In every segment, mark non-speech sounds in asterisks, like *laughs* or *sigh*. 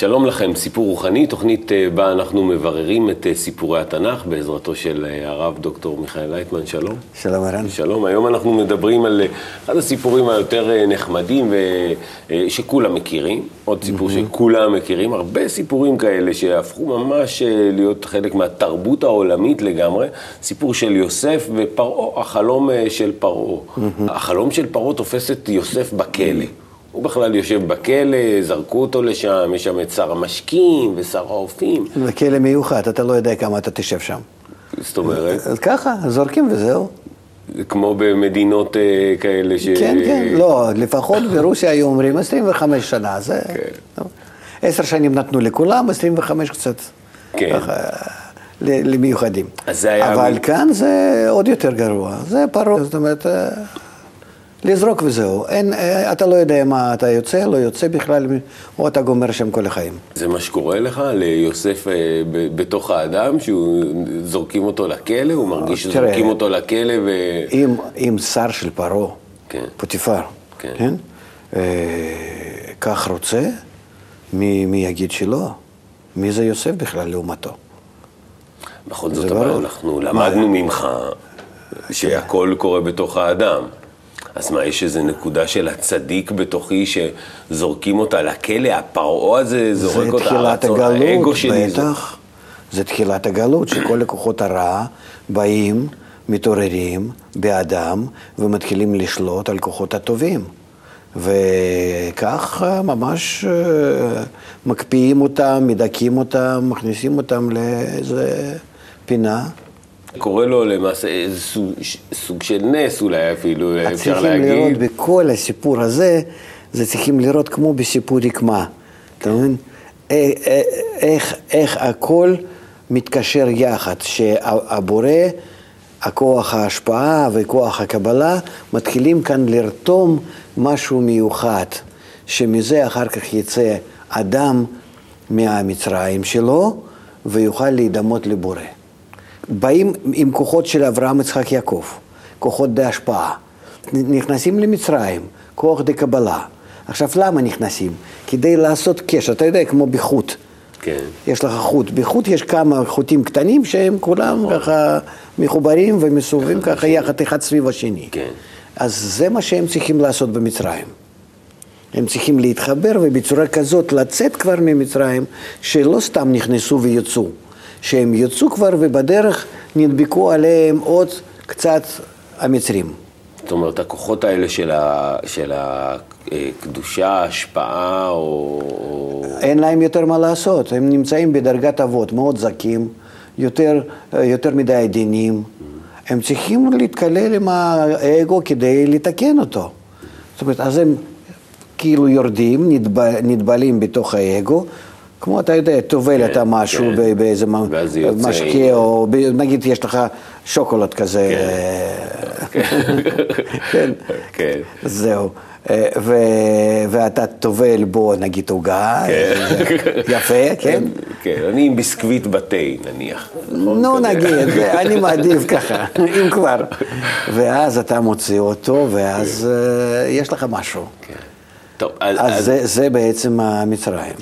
שלום לכם, סיפור רוחני, תוכנית אה, בה אנחנו מבררים את אה, סיפורי התנ"ך בעזרתו של אה, הרב דוקטור מיכאל לייטמן, שלום. שלום ערן. שלום, היום אנחנו מדברים על אחד הסיפורים היותר נחמדים שכולם מכירים, עוד סיפור שכולם מכירים, הרבה סיפורים כאלה שהפכו ממש להיות חלק מהתרבות העולמית לגמרי, סיפור של יוסף ופרעה, החלום של פרעה. החלום של פרעה תופס את יוסף בכלא. הוא בכלל יושב בכלא, זרקו אותו לשם, יש שם את שר המשקים ושר האופים. זה כלא מיוחד, אתה לא יודע כמה אתה תשב שם. זאת אומרת? אז ככה, זורקים וזהו. כמו במדינות uh, כאלה ש... כן, כן, לא, לפחות ברוסיה היו אומרים 25 שנה, זה... כן. עשר שנים נתנו לכולם, 25 קצת. כן. ככה, למיוחדים. אז זה היה... אבל כאן זה עוד יותר גרוע, זה פרעה, זאת אומרת... לזרוק וזהו. אין, אה, אתה לא יודע מה אתה יוצא, לא יוצא בכלל, או אתה גומר שם כל החיים. זה מה שקורה לך, ליוסף אה, בתוך האדם, שזורקים אותו לכלא, הוא מרגיש שזורקים אותו לכלא ו... אם, אם שר של פרעה, כן. פוטיפר, כן. כן? אה, כך רוצה, מי, מי יגיד שלא? מי זה יוסף בכלל לעומתו? בכל זאת, אבל אנחנו למדנו ממך שהכל קורה בתוך האדם. אז מה, יש איזו נקודה של הצדיק בתוכי שזורקים אותה לכלא, הפרעה הזה זורק אותה, הרצון, האגו שלי. בטח, זה תחילת הגלות, שכל לקוחות הרע באים, מתעוררים באדם ומתחילים לשלוט על כוחות הטובים. וכך ממש אה, מקפיאים אותם, מדכאים אותם, מכניסים אותם לאיזה פינה. קורא לו למעשה איזה סוג, סוג של נס אולי אפילו, אפשר להגיד. צריכים לראות בכל הסיפור הזה, זה צריכים לראות כמו בסיפור רקמה, אתה מבין? איך, איך הכל מתקשר יחד, שהבורא, הכוח ההשפעה וכוח הקבלה, מתחילים כאן לרתום משהו מיוחד, שמזה אחר כך יצא אדם מהמצרים שלו ויוכל להידמות לבורא. באים עם כוחות של אברהם, יצחק, יעקב, כוחות די השפעה. נכנסים למצרים, כוח די קבלה. עכשיו, למה נכנסים? כדי לעשות קשר, אתה יודע, כמו בחוט. כן. יש לך חוט. בחוט יש כמה חוטים קטנים שהם כולם נכון. ככה מחוברים ומסובבים ככה יחד אחד סביב השני. כן. אז זה מה שהם צריכים לעשות במצרים. הם צריכים להתחבר ובצורה כזאת לצאת כבר ממצרים, שלא סתם נכנסו ויצאו. שהם יצאו כבר ובדרך נדבקו עליהם עוד קצת המצרים. זאת אומרת, הכוחות האלה של, ה, של הקדושה, ההשפעה, או... אין להם יותר מה לעשות, הם נמצאים בדרגת אבות, מאוד זכים, יותר, יותר מדי עדינים. הם צריכים להתקלל עם האגו כדי לתקן אותו. זאת אומרת, אז הם כאילו יורדים, נדב, נתבלים בתוך האגו, כמו אתה יודע, טובל אתה כן, משהו כן. באיזה משקה, או נגיד יש לך שוקולד כזה. כן. *laughs* כן. כן. זהו. אה, ואתה טובל בו נגיד עוגה, יפה, כן? כן, אני עם ביסקוויט בתה נניח. נכון? נו נגיד, *laughs* אני מעדיף ככה, אם כבר. *laughs* ואז אתה מוציא אותו, ואז אה, יש לך משהו. כן. טוב, אז, אז זה, זה בעצם המצרים.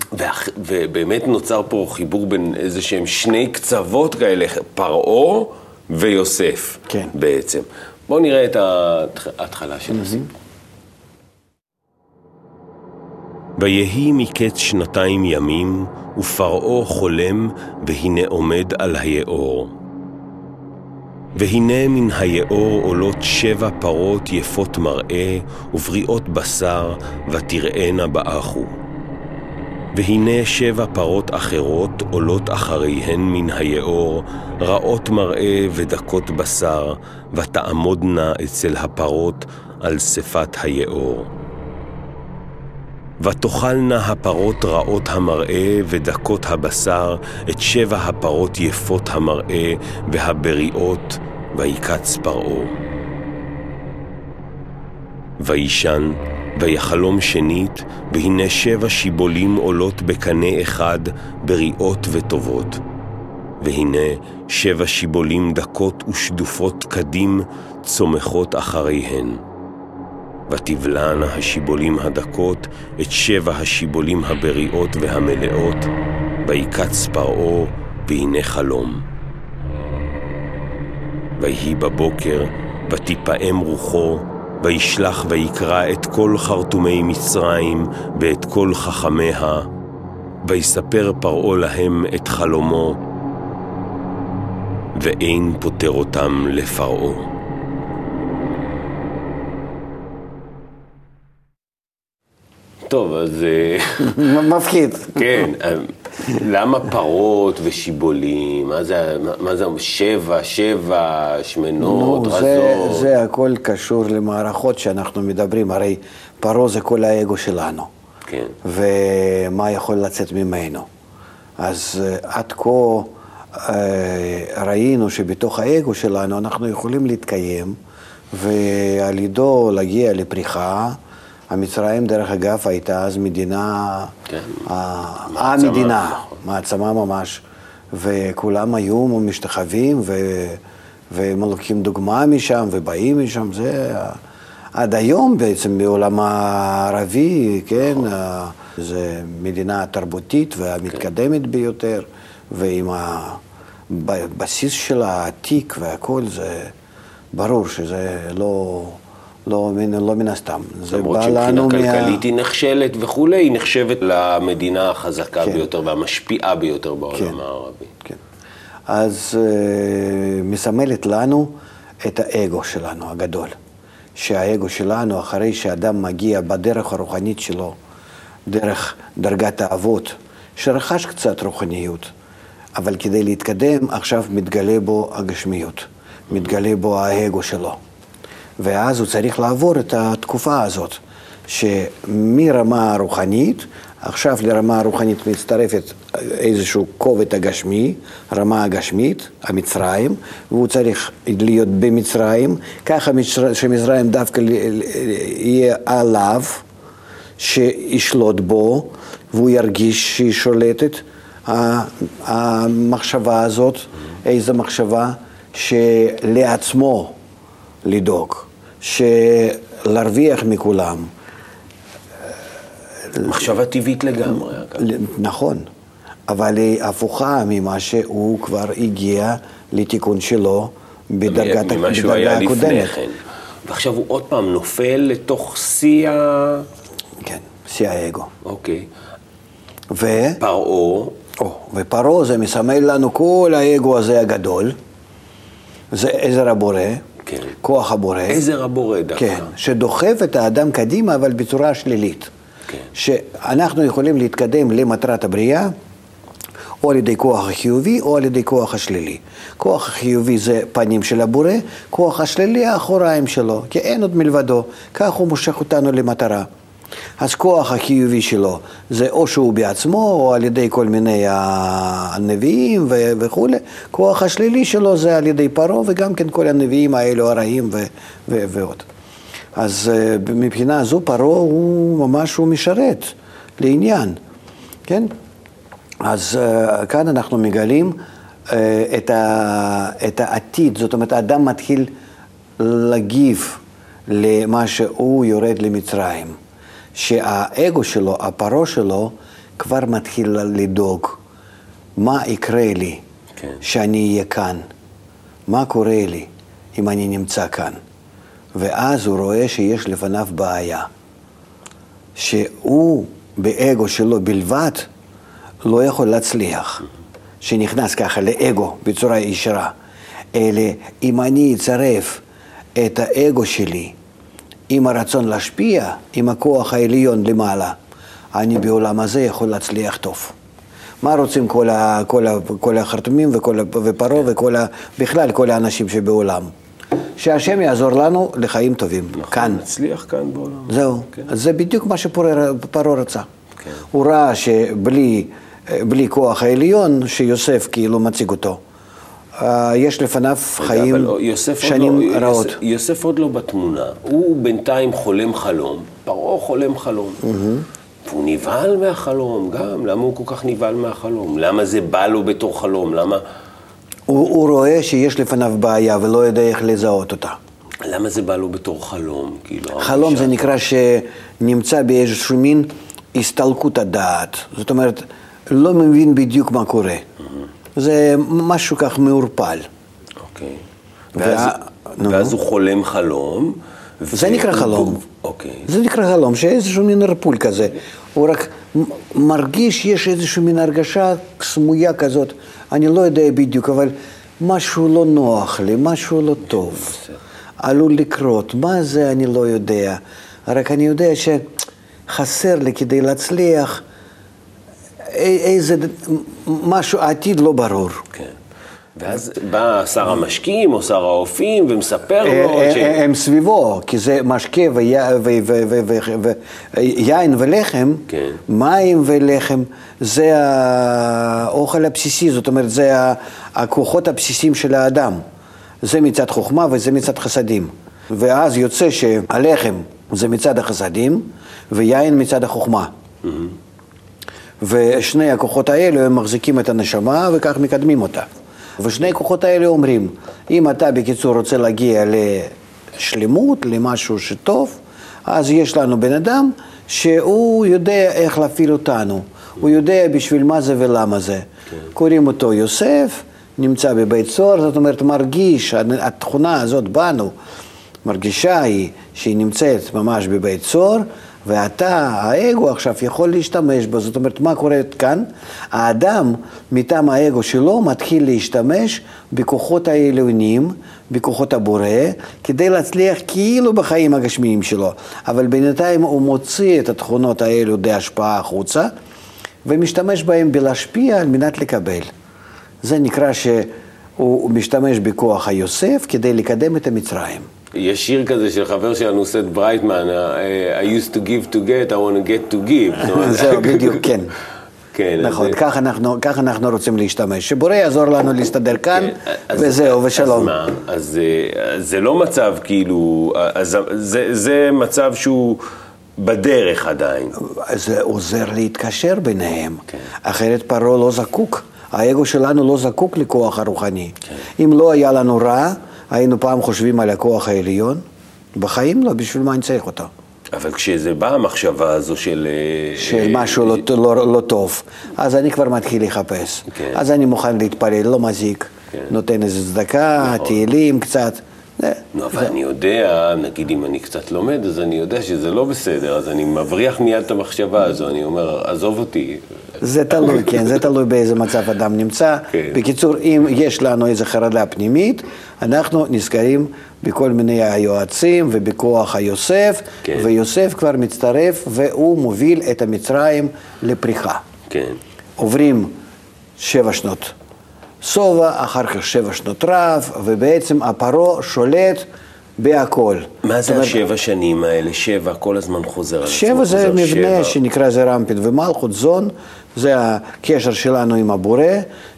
ובאמת נוצר פה חיבור בין איזה שהם שני קצוות כאלה, פרעה ויוסף כן. בעצם. בואו נראה את ההתחלה של הסיפור. ויהי מקץ שנתיים ימים, ופרעה חולם, והנה עומד על היאור. והנה מן היאור עולות שבע פרות יפות מראה ובריאות בשר, ותראינה באחו. והנה שבע פרות אחרות עולות אחריהן מן היאור, רעות מראה ודקות בשר, ותעמודנה אצל הפרות על שפת היאור. ותאכלנה הפרות רעות המראה ודקות הבשר את שבע הפרות יפות המראה והבריאות, ויקץ פרעה. וישן, ויחלום שנית, והנה שבע שיבולים עולות בקנה אחד, בריאות וטובות. והנה שבע שיבולים דקות ושדופות קדים, צומחות אחריהן. ותבלענה השיבולים הדקות את שבע השיבולים הבריאות והמלאות, ויקץ פרעה, והנה חלום. ויהי בבוקר, ותפעם רוחו, וישלח ויקרא את כל חרטומי מצרים ואת כל חכמיה, ויספר פרעה להם את חלומו, ואין פוטר אותם לפרעה. טוב, אז... אה, מפחיד. כן, אה, למה פרות ושיבולים? מה זה, מה זה שבע, שבע, שמנות, נו, רזות? זה, זה הכל קשור למערכות שאנחנו מדברים, הרי פרעה זה כל האגו שלנו. כן. ומה יכול לצאת ממנו. אז אה, עד כה ראינו שבתוך האגו שלנו אנחנו יכולים להתקיים, ועל ידו להגיע לפריחה. המצרים, דרך אגב, הייתה אז מדינה, כן. המדינה, מעצמה ממש, וכולם היו משתחווים ו... והם לוקחים דוגמה משם ובאים משם, זה עד היום בעצם בעולם הערבי, כן, נכון. זה מדינה תרבותית והמתקדמת כן. ביותר, ועם הבסיס שלה העתיק והכל, זה ברור שזה לא... לא, לא מן הסתם. למרות שמבחינה כלכלית מה... היא נחשלת וכולי, היא נחשבת למדינה החזקה כן. ביותר והמשפיעה ביותר בעולם כן. הערבי. כן. אז uh, מסמלת לנו את האגו שלנו הגדול. שהאגו שלנו, אחרי שאדם מגיע בדרך הרוחנית שלו, דרך דרגת האבות, שרכש קצת רוחניות, אבל כדי להתקדם, עכשיו מתגלה בו הגשמיות, מתגלה בו האגו שלו. ואז הוא צריך לעבור את התקופה הזאת, שמרמה רוחנית, עכשיו לרמה הרוחנית מצטרפת איזשהו כובד הגשמי, רמה הגשמית, המצרים, והוא צריך להיות במצרים, ככה שמצרים דווקא יהיה עליו, שישלוט בו, והוא ירגיש שהיא שולטת. המחשבה הזאת, איזו מחשבה? שלעצמו לדאוג. שלהרוויח מכולם. מחשבה טבעית לגמרי. נכון, אבל היא הפוכה ממה שהוא כבר הגיע לתיקון שלו בדרגת הקודמת. ממה שהוא היה לפני כן. ועכשיו הוא עוד פעם נופל לתוך שיא ה... כן, שיא האגו. אוקיי. ו... פרעה. ופרעה זה מסמל לנו כל האגו הזה הגדול. זה עזר הבורא. כן. כוח הבורא. עזר הבורא דווקא. כן, שדוחף את האדם קדימה, אבל בצורה שלילית. כן. שאנחנו יכולים להתקדם למטרת הבריאה, או על ידי כוח החיובי או על ידי כוח השלילי. כוח החיובי זה פנים של הבורא, כוח השלילי האחוריים שלו, כי אין עוד מלבדו. כך הוא מושך אותנו למטרה. אז כוח החיובי שלו זה או שהוא בעצמו, או על ידי כל מיני הנביאים וכולי. כוח השלילי שלו זה על ידי פרעה, וגם כן כל הנביאים האלו הרעים ועוד. אז אה, מבחינה זו פרעה הוא ממש, הוא משרת לעניין, כן? אז אה, כאן אנחנו מגלים אה, את, ה, את העתיד, זאת אומרת, האדם מתחיל להגיב למה שהוא יורד למצרים. שהאגו שלו, הפרעה שלו, כבר מתחיל לדאוג. מה יקרה לי כן. שאני אהיה כאן? מה קורה לי אם אני נמצא כאן? ואז הוא רואה שיש לפניו בעיה. שהוא באגו שלו בלבד לא יכול להצליח, שנכנס ככה לאגו בצורה ישרה, אלא אם אני אצרף את האגו שלי עם הרצון להשפיע, עם הכוח העליון למעלה, אני בעולם הזה יכול להצליח טוב. מה רוצים כל, ה, כל, ה, כל החרטומים וכל, ופרעה וכל ה, בכלל כל האנשים שבעולם? שהשם יעזור לנו לחיים טובים, נכון, כאן. נצליח כאן בעולם. זהו, כן. זה בדיוק מה שפרעה רצה. כן. הוא ראה שבלי כוח העליון, שיוסף כאילו מציג אותו. אה, יש לפניו חיים שנים לא, רעות. יוסף, יוסף עוד לא בתמונה, הוא בינתיים חולם חלום, פרעה חולם חלום. Mm-hmm. והוא נבהל מהחלום גם, למה הוא כל כך נבהל מהחלום? למה זה בא לו בתור חלום? למה... הוא, הוא רואה שיש לפניו בעיה ולא יודע איך לזהות אותה. למה זה בא לו בתור חלום? כאילו, חלום זה נקרא שנמצא באיזשהו מין הסתלקות הדעת. זאת אומרת, לא מבין בדיוק מה קורה. זה משהו כך מעורפל. אוקיי. וה- ואז, נו. ואז הוא חולם חלום. זה ו- נקרא חלום. אוקיי. זה נקרא חלום, שאיזשהו מין ערפול כזה. הוא רק מרגיש, יש איזושהי מין הרגשה סמויה כזאת, אני לא יודע בדיוק, אבל משהו לא נוח לי, משהו לא טוב. עלול לקרות, מה זה אני לא יודע. רק אני יודע שחסר לי כדי להצליח איזה, משהו, העתיד לא ברור. כן. ואז בא שר המשקים או שר האופים ומספר לו אה, ש... אה, הם סביבו, כי זה משקה ויין ולחם, כן. מים ולחם, זה האוכל הבסיסי, זאת אומרת, זה הכוחות הבסיסיים של האדם. זה מצד חוכמה וזה מצד חסדים. ואז יוצא שהלחם זה מצד החסדים ויין מצד החוכמה. ושני הכוחות האלו הם מחזיקים את הנשמה וכך מקדמים אותה. ושני הכוחות האלה אומרים, אם אתה בקיצור רוצה להגיע לשלמות, למשהו שטוב, אז יש לנו בן אדם שהוא יודע איך להפעיל אותנו, הוא יודע בשביל מה זה ולמה זה. קוראים אותו יוסף, נמצא בבית סוהר, זאת אומרת מרגיש, התכונה הזאת בנו, מרגישה היא שהיא נמצאת ממש בבית סוהר, ואתה, האגו עכשיו יכול להשתמש בו. זאת אומרת, מה קורה כאן? האדם, מטעם האגו שלו, מתחיל להשתמש בכוחות העליונים, בכוחות הבורא, כדי להצליח כאילו בחיים הגשמיים שלו. אבל בינתיים הוא מוציא את התכונות האלו די השפעה החוצה, ומשתמש בהם בלהשפיע על מנת לקבל. זה נקרא שהוא משתמש בכוח היוסף כדי לקדם את המצרים. יש שיר כזה של חבר שלנו, סט ברייטמן, I used to give to get, I want to get to give. *laughs* זהו, בדיוק, *laughs* כן. כן. נכון, אז- ככה אנחנו, ככה אנחנו רוצים להשתמש. שבורא יעזור לנו להסתדר כאן, כן, אז- וזהו, ושלום. אז מה? אז אה, אז זה לא מצב כאילו, אז זה, זה מצב שהוא בדרך עדיין. זה עוזר להתקשר ביניהם. כן. אחרת פרעה לא זקוק. האגו שלנו לא זקוק לכוח הרוחני. כן. אם לא היה לנו רע, היינו פעם חושבים על הכוח העליון. בחיים לא, בשביל מה אני צריך אותו? אבל כשזה בא המחשבה הזו של... אה, של משהו לא, לא, לא טוב, אז אני כבר מתחיל לחפש. כן. אז אני מוכן להתפלל, לא מזיק. כן. נותן איזה צדקה, נכון. תהילים קצת. נו, אבל אני יודע, נגיד אם אני קצת לומד, אז אני יודע שזה לא בסדר, אז אני מבריח מיד את המחשבה הזו, אני אומר, עזוב אותי. זה תלוי, כן, זה תלוי באיזה מצב אדם נמצא. *laughs* כן. בקיצור, אם יש לנו איזו חרדה פנימית, אנחנו נזכרים בכל מיני היועצים ובכוח היוסף, כן. ויוסף כבר מצטרף והוא מוביל את המצרים לפריחה. כן. עוברים שבע שנות שובע, אחר כך שבע שנות רעב, ובעצם הפרעה שולט בהכל. מה זה אומרת, השבע שנים האלה? שבע, כל הזמן חוזר על עצמו. שבע זה מבנה שבע. שנקרא זה רמפין ומלכות זון, זה הקשר שלנו עם הבורא,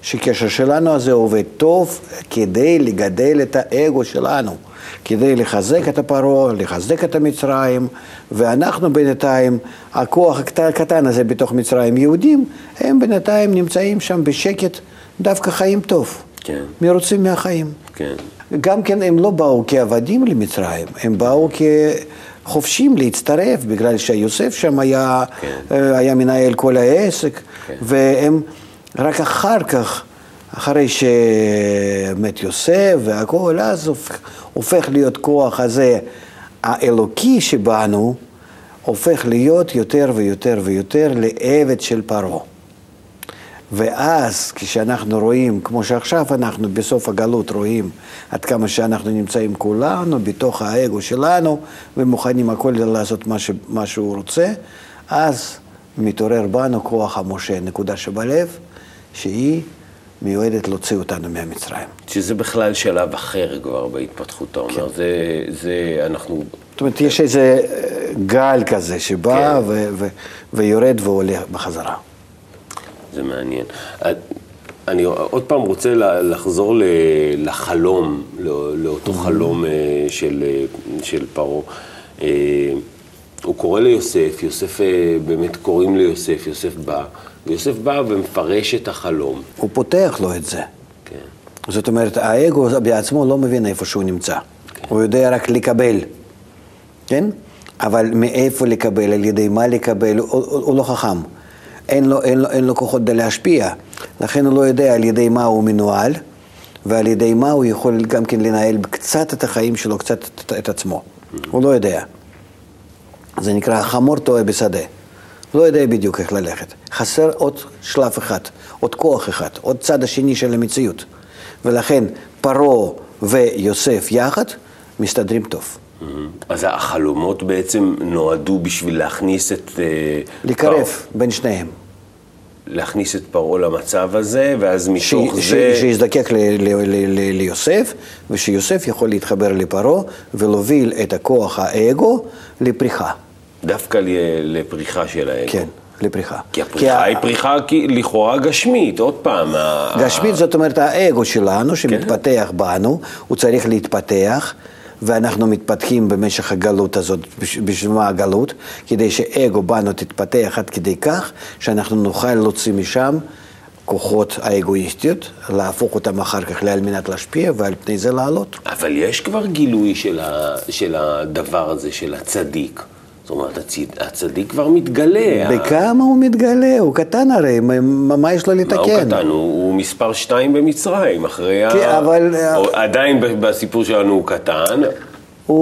שקשר שלנו הזה עובד טוב כדי לגדל את האגו שלנו, כדי לחזק את הפרעה, לחזק את המצרים, ואנחנו בינתיים, הכוח הקט- הקטן הזה בתוך מצרים, יהודים, הם בינתיים נמצאים שם בשקט, דווקא חיים טוב, כן. מרוצים מהחיים. כן. גם כן הם לא באו כעבדים למצרים, הם באו כחופשים להצטרף, בגלל שיוסף שם היה, כן. אה, היה מנהל כל העסק, כן. והם רק אחר כך, אחרי שמת יוסף והכל, אז הופך להיות כוח הזה האלוקי שבנו, הופך להיות יותר ויותר ויותר לעבד של פרעה. ואז כשאנחנו רואים, כמו שעכשיו אנחנו בסוף הגלות רואים עד כמה שאנחנו נמצאים כולנו בתוך האגו שלנו ומוכנים הכל לעשות מה, ש, מה שהוא רוצה, אז מתעורר בנו כוח המשה, נקודה שבלב, שהיא מיועדת להוציא אותנו מהמצרים. שזה בכלל שלב אחר כבר בהתפתחות, אתה אומר, כן. זה, זה, אנחנו, זאת אומרת, יש איזה אה, גל כזה שבא כן. ו- ו- ויורד ועולה בחזרה. זה מעניין. אני עוד פעם רוצה לחזור לחלום, לא- לאותו חלום אה, של, אה, של פרעה. אה, הוא קורא ליוסף, יוסף, באמת קוראים ליוסף, יוסף בא, ויוסף בא ומפרש את החלום. הוא פותח לו את זה. כן, זאת אומרת, האגו בעצמו לא מבין איפה שהוא נמצא. כן. הוא יודע רק לקבל, כן? אבל מאיפה לקבל, על ידי מה לקבל, הוא, הוא, הוא לא חכם. אין לו, אין, לו, אין לו כוחות להשפיע, לכן הוא לא יודע על ידי מה הוא מנוהל, ועל ידי מה הוא יכול גם כן לנהל קצת את החיים שלו, קצת את, את עצמו. הוא לא יודע. זה נקרא חמור טועה בשדה. לא יודע בדיוק איך ללכת. חסר עוד שלב אחד, עוד כוח אחד, עוד צד השני של המציאות. ולכן פרעה ויוסף יחד מסתדרים טוב. אז החלומות בעצם נועדו בשביל להכניס את... אה, לקרב בין שניהם. להכניס את פרעה למצב הזה, ואז מתוך ש- זה... ש- שיזדקק ל- ל- ל- ל- ליוסף, ושיוסף יכול להתחבר לפרעה ולהוביל את הכוח האגו לפריחה. דווקא ל- לפריחה של האגו. כן, לפריחה. כי הפריחה ה- היא פריחה כי- לכאורה גשמית, עוד פעם. ה- גשמית זאת אומרת האגו שלנו שמתפתח בנו, הוא צריך להתפתח, ואנחנו מתפתחים במשך הגלות הזאת. בש- בשביל מה הגלות? כדי שאגו בנו תתפתח עד כדי כך שאנחנו נוכל להוציא משם כוחות האגואיסטיות, להפוך אותם אחר כך על מנת להשפיע ועל פני זה לעלות. אבל יש כבר גילוי של, ה, של הדבר הזה, של הצדיק. זאת אומרת, הצד, הצדיק כבר מתגלה. ה- בכמה הוא מתגלה? הוא קטן הרי, מה- מה יש לו מה הוא לתקן? קטן? הוא, הוא מספר שתיים במצרים, אחרי כן, ה... אבל- או, עדיין בסיפור שלנו הוא קטן. הוא,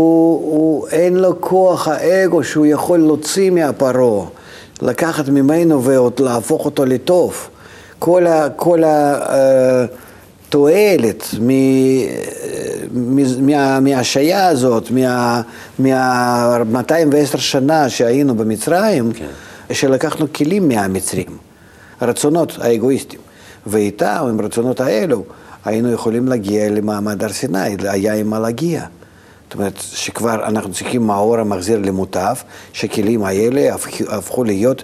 הוא, אין לו כוח האגו שהוא יכול להוציא מהפרעה, לקחת ממנו ועוד להפוך אותו לטוב. כל, ה, כל התועלת מ, מה, מההשעיה הזאת, מה, מה 210 שנה שהיינו במצרים, כן. שלקחנו כלים מהמצרים, הרצונות האגואיסטיים, ואיתם, עם הרצונות האלו, היינו יכולים להגיע למעמד הר סיני, היה עם מה להגיע. זאת אומרת, שכבר אנחנו צריכים מאור המחזיר למוטב, שכלים האלה הפכו, הפכו להיות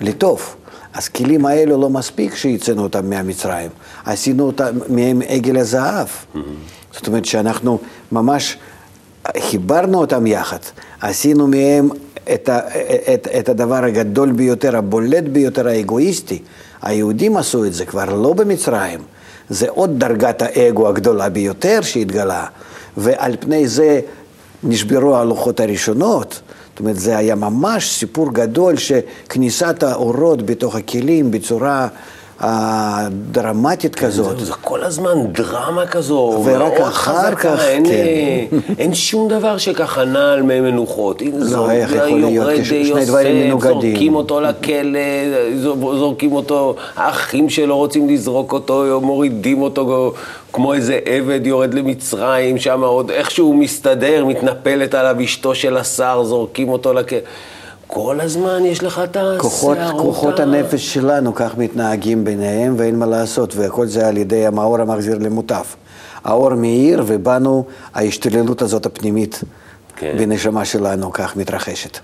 לטוב. אז כלים האלו לא מספיק שהצאנו אותם מהמצרים, עשינו אותם מהם עגל הזהב. זאת אומרת שאנחנו ממש חיברנו אותם יחד, עשינו מהם את, ה, את, את הדבר הגדול ביותר, הבולט ביותר, האגואיסטי. היהודים עשו את זה כבר לא במצרים, זה עוד דרגת האגו הגדולה ביותר שהתגלה, ועל פני זה נשברו הלוחות הראשונות. זאת אומרת, זה היה ממש סיפור גדול שכניסת האורות בתוך הכלים בצורה אה, דרמטית כזאת. זה, זה כל הזמן דרמה כזו, ורק אחר כך, אין, כן. אין שום דבר שככה נע על מי מנוחות. זו- איך יכול להיות יוסף, דברים מנוגדים? זורקים אותו לכלא, זו- זורקים אותו, האחים שלו רוצים לזרוק אותו, מורידים אותו כמו איזה עבד יורד למצרים, שם עוד איכשהו מסתדר, מתנפלת עליו אשתו של השר, זורקים אותו לכלא. כל הזמן יש לך את הסערות. כוחות, כוחות הנפש שלנו כך מתנהגים ביניהם ואין מה לעשות, והכל זה על ידי המאור המחזיר למוטף. האור מאיר ובנו ההשתוללות הזאת הפנימית כן. בנשמה שלנו כך מתרחשת.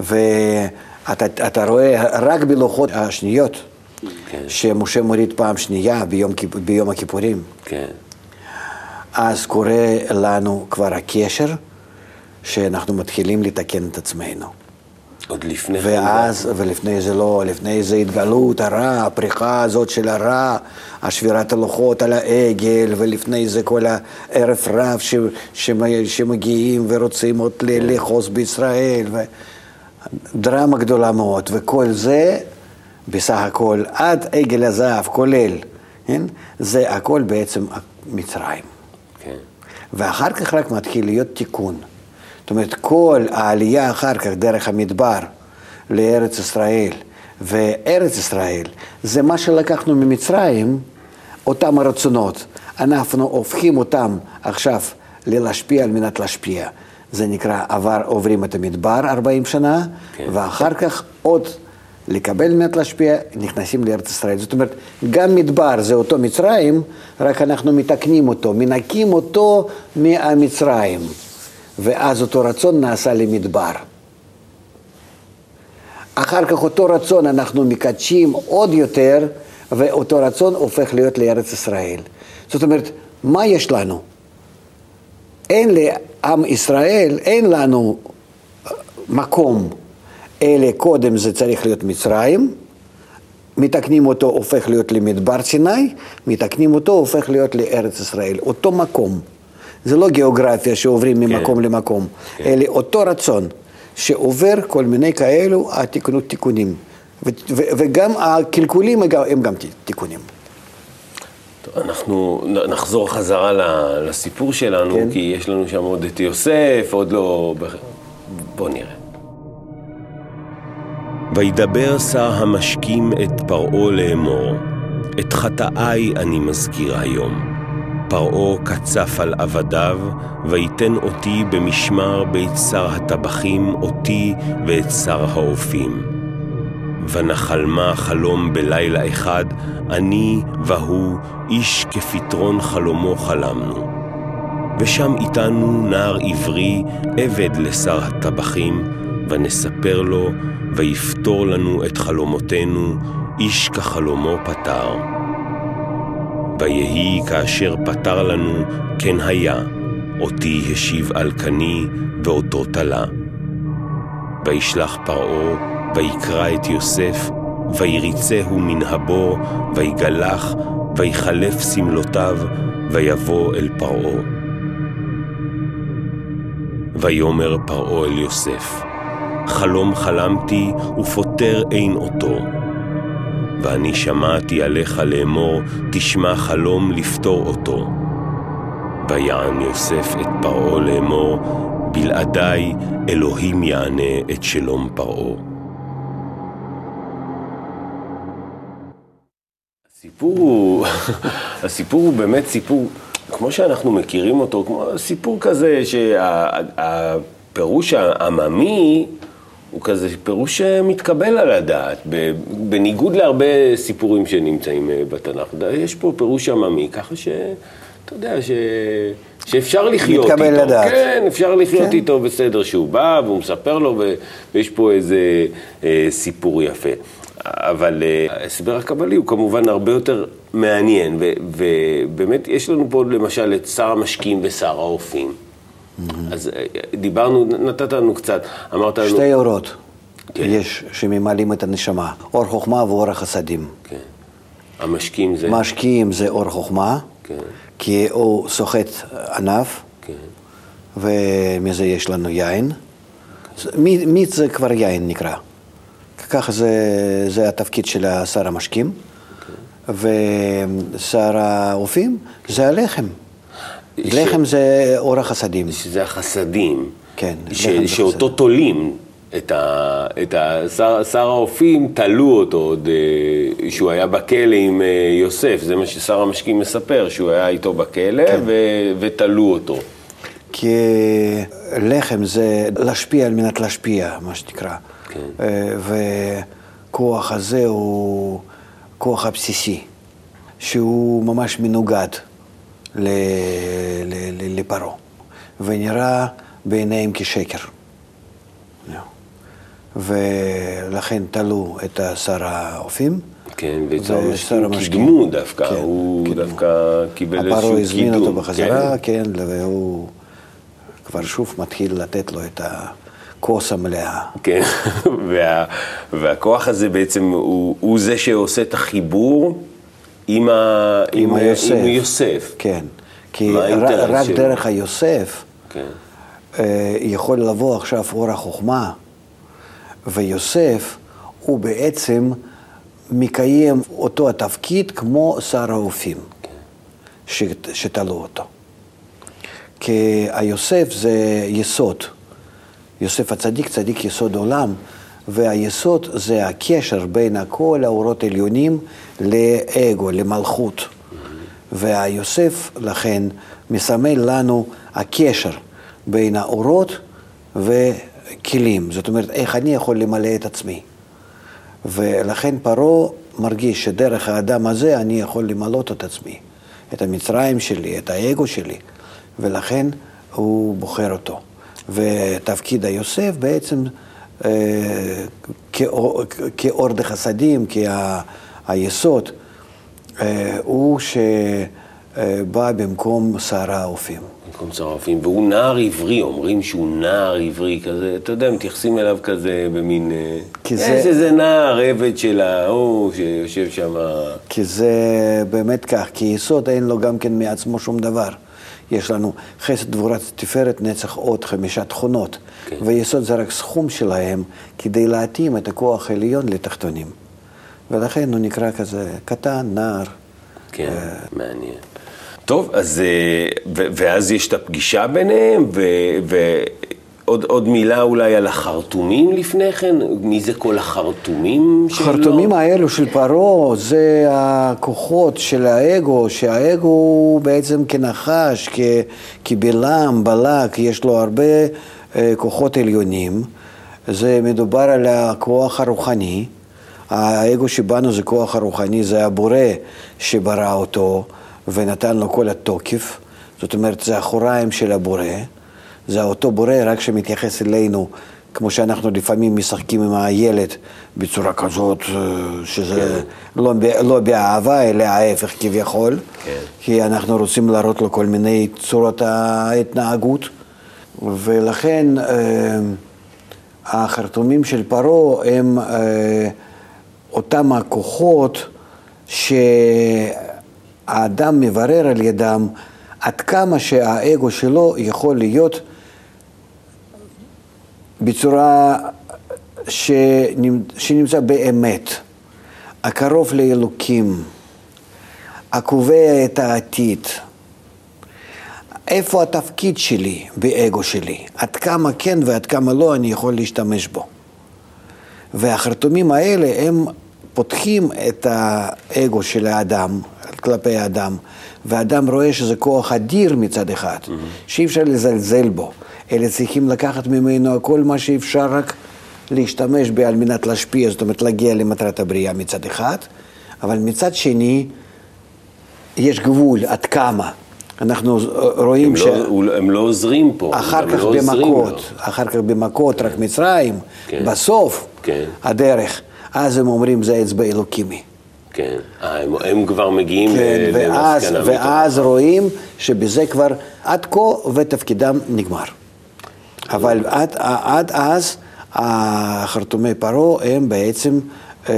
ואתה אתה רואה רק בלוחות השניות, כן. שמשה מוריד פעם שנייה ביום, ביום הכיפורים, כן. אז קורה לנו כבר הקשר שאנחנו מתחילים לתקן את עצמנו. עוד לפני כן. ואז, ולפני זה לא, לפני זה התגלות הרע, הפריחה הזאת של הרע, השבירת הלוחות על העגל, ולפני זה כל הערב רב ש, שמ- שמגיעים ורוצים עוד ל- לאחוז בישראל, ודרמה גדולה מאוד, וכל זה בסך הכל עד עגל הזהב, כולל, כן? זה הכל בעצם מצרים. כן. ואחר כך רק מתחיל להיות תיקון. זאת אומרת, כל העלייה אחר כך דרך המדבר לארץ ישראל, וארץ ישראל זה מה שלקחנו ממצרים, אותם הרצונות. אנחנו הופכים אותם עכשיו ללהשפיע על מנת להשפיע. זה נקרא, עבר, עוברים את המדבר 40 שנה, כן. ואחר כך עוד לקבל על מנת להשפיע, נכנסים לארץ ישראל. זאת אומרת, גם מדבר זה אותו מצרים, רק אנחנו מתקנים אותו, מנקים אותו מהמצרים. ואז אותו רצון נעשה למדבר. אחר כך אותו רצון אנחנו מקדשים עוד יותר, ואותו רצון הופך להיות לארץ ישראל. זאת אומרת, מה יש לנו? אין לעם ישראל, אין לנו אה, מקום, אלא קודם זה צריך להיות מצרים, מתקנים אותו הופך להיות למדבר סיני, מתקנים אותו הופך להיות לארץ ישראל, אותו מקום. זה לא גיאוגרפיה שעוברים ממקום למקום, אלא אותו רצון שעובר כל מיני כאלו התיקנות תיקונים. ו- ו- וגם הקלקולים הם גם- הם גם תיקונים. טוב, אנחנו נחזור חזרה לסיפור שלנו, כן. כי יש לנו שם עוד את יוסף, עוד לא... בוא נראה. וידבר שר המשקים את פרעה לאמור, את חטאיי אני מזכיר היום. פרעה קצף על עבדיו, ויתן אותי במשמר בית שר הטבחים, אותי ואת שר האופים. ונחלמה חלום בלילה אחד, אני והוא, איש כפתרון חלומו חלמנו. ושם איתנו נער עברי, עבד לשר הטבחים, ונספר לו, ויפתור לנו את חלומותינו, איש כחלומו פתר. ויהי כאשר פתר לנו, כן היה, אותי השיב על קני, ואותו תלה. וישלח פרעה, ויקרא את יוסף, ויריצהו מן הבור, ויגלח, ויחלף שמלותיו, ויבוא אל פרעה. ויאמר פרעה אל יוסף, חלום חלמתי, ופותר אין אותו. ואני שמעתי עליך לאמור, תשמע חלום לפתור אותו. ויען יוסף את פרעה לאמור, בלעדיי אלוהים יענה את שלום פרעה. הסיפור הוא, *laughs* הסיפור הוא באמת סיפור, כמו שאנחנו מכירים אותו, כמו סיפור כזה שהפירוש העממי הוא כזה פירוש שמתקבל על הדעת, בניגוד להרבה סיפורים שנמצאים אה, בתנ"ך. יש פה פירוש עממי, ככה שאתה יודע, ש... שאפשר לחיות מתקבל איתו. לדעת. כן, אפשר לחיות כן. איתו בסדר, שהוא בא והוא מספר לו, ו... ויש פה איזה אה, סיפור יפה. אבל אה, ההסבר הקבלי הוא כמובן הרבה יותר מעניין, ו... ובאמת יש לנו פה למשל את שר המשקים ושר האופים. אז אה, דיברנו, נתת לנו קצת, אמרת לנו... שתי אורות כן. יש שממלאים את הנשמה, אור חוכמה ואור החסדים. כן. המשקים זה... משקיעים זה אור חוכמה, כן, כי הוא סוחט ענף, כן. ומזה יש לנו יין. מי- מיץ זה כבר יין נקרא. ככה זה, זה התפקיד של שר המשקים. ושר האופים זה הלחם. ש- לחם זה אור החסדים. שזה החסדים. כן, ש... לחם זה שאותו חסד. תולים. את, ה... את ה... שר... שר האופים, תלו אותו עוד, אה, שהוא היה בכלא עם אה, יוסף, זה מה ששר המשקים מספר, שהוא היה איתו בכלא כן. ו... ותלו אותו. כי לחם זה להשפיע על מנת להשפיע, מה שנקרא. כן. אה, וכוח הזה הוא כוח הבסיסי, שהוא ממש מנוגד לפרעה, ונראה בעיניהם כשקר. ולכן תלו את שר האופים. כן, ושר המשקים. קידמו דווקא, כן, הוא קידמו. דווקא קיבל איזשהו קידום. הפרעה הזמין אותו כן. בחזרה, כן, והוא כבר שוב מתחיל לתת לו את הכוס המלאה. כן, *laughs* וה, והכוח הזה בעצם הוא, הוא זה שעושה את החיבור עם, ה, עם, היוסף. עם יוסף. כן, כי ר- רק שלו? דרך היוסף כן. אה, יכול לבוא עכשיו אור החוכמה, ויוסף הוא בעצם מקיים אותו התפקיד כמו שר האופים, שת- שתלו אותו. כי היוסף זה יסוד. יוסף הצדיק, צדיק יסוד עולם, והיסוד זה הקשר בין כל האורות העליונים לאגו, למלכות. והיוסף, לכן, מסמל לנו הקשר בין האורות וכלים. זאת אומרת, איך אני יכול למלא את עצמי. ולכן פרעה מרגיש שדרך האדם הזה אני יכול למלות את עצמי, את המצרים שלי, את האגו שלי, ולכן הוא בוחר אותו. ותפקיד היוסף בעצם כאור, כאור דחסדים, כהיסוד, אה, הוא שבא במקום שר האופים. במקום שר האופים, והוא נער עברי, אומרים שהוא נער עברי כזה, אתה יודע, מתייחסים אליו כזה במין... אה, יש זה- איזה נער עבד של ההוא שיושב שם... כי זה באמת כך, כי יסוד אין לו גם כן מעצמו שום דבר. יש לנו חסד גבורת תפארת נצח עוד חמישה תכונות, כן. ויסוד זה רק סכום שלהם כדי להתאים את הכוח העליון לתחתונים. ולכן הוא נקרא כזה קטן, נער. כן, מעניין. טוב, אז אה, ו- ואז יש את הפגישה ביניהם, ועוד עוד מילה אולי על החרטומים לפני כן, מי זה כל החרטומים שלו? החרטומים האלו של פרעה זה הכוחות של האגו, שהאגו הוא בעצם כנחש, כ- כבלעם, בלק, יש לו הרבה אה, כוחות עליונים. זה מדובר על הכוח הרוחני. האגו שבנו זה כוח הרוחני, זה הבורא שברא אותו ונתן לו כל התוקף. זאת אומרת, זה אחוריים של הבורא. זה אותו בורא, רק שמתייחס אלינו, כמו שאנחנו לפעמים משחקים עם הילד בצורה כזאת, אה, שזה לא, ב- לא באהבה, אלא ההפך כביכול. כן. כי אנחנו רוצים להראות לו כל מיני צורות ההתנהגות. ולכן אה, החרטומים של פרעה הם אה, אותם הכוחות שהאדם מברר על ידם עד כמה שהאגו שלו יכול להיות בצורה שנמצ- שנמצא באמת, הקרוב לאלוקים, הקובע את העתיד. איפה התפקיד שלי באגו שלי? עד כמה כן ועד כמה לא אני יכול להשתמש בו. והחרטומים האלה הם פותחים את האגו של האדם כלפי האדם, והאדם רואה שזה כוח אדיר מצד אחד, שאי אפשר לזלזל בו, אלא צריכים לקחת ממנו כל מה שאפשר רק להשתמש בה על מנת להשפיע, זאת אומרת להגיע למטרת הבריאה מצד אחד, אבל מצד שני יש גבול עד כמה. אנחנו רואים הם, ש... לא, הם לא עוזרים פה. אחר הם כך לא במכות. אחר כך במכות, רק מצרים, כן. בסוף כן. הדרך, אז הם אומרים זה אצבע אלוקימי. כן, אה, הם, הם כבר מגיעים כן, ל- ואז, למסקנה. ואז רואים שבזה כבר עד כה ותפקידם נגמר. אבל עד, עד אז החרטומי פרעה הם בעצם אה,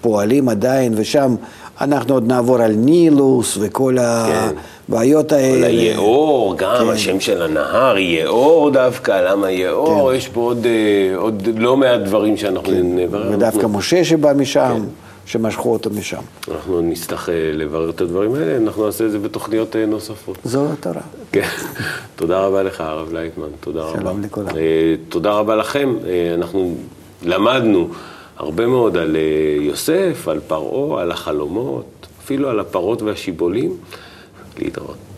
פועלים עדיין, ושם אנחנו עוד נעבור על נילוס וכל הבעיות כל האלה. היאור, גם כן. השם של הנהר, יאור דווקא, למה יאור? כן. יש פה עוד, אה, עוד לא מעט דברים שאנחנו נברר. ודווקא אנחנו- משה שבא משם, כן. שמשכו אותו משם. אנחנו נצטרך אה, לברר את הדברים האלה, אנחנו נעשה את זה בתוכניות אה, נוספות. זו התורה. כן. *laughs* תודה רבה לך, הרב לייטמן, תודה רבה. שלום לכולם. אה, תודה רבה לכם. אנחנו למדנו הרבה מאוד על יוסף, על פרעה, על החלומות, אפילו על הפרות והשיבולים. להתראות.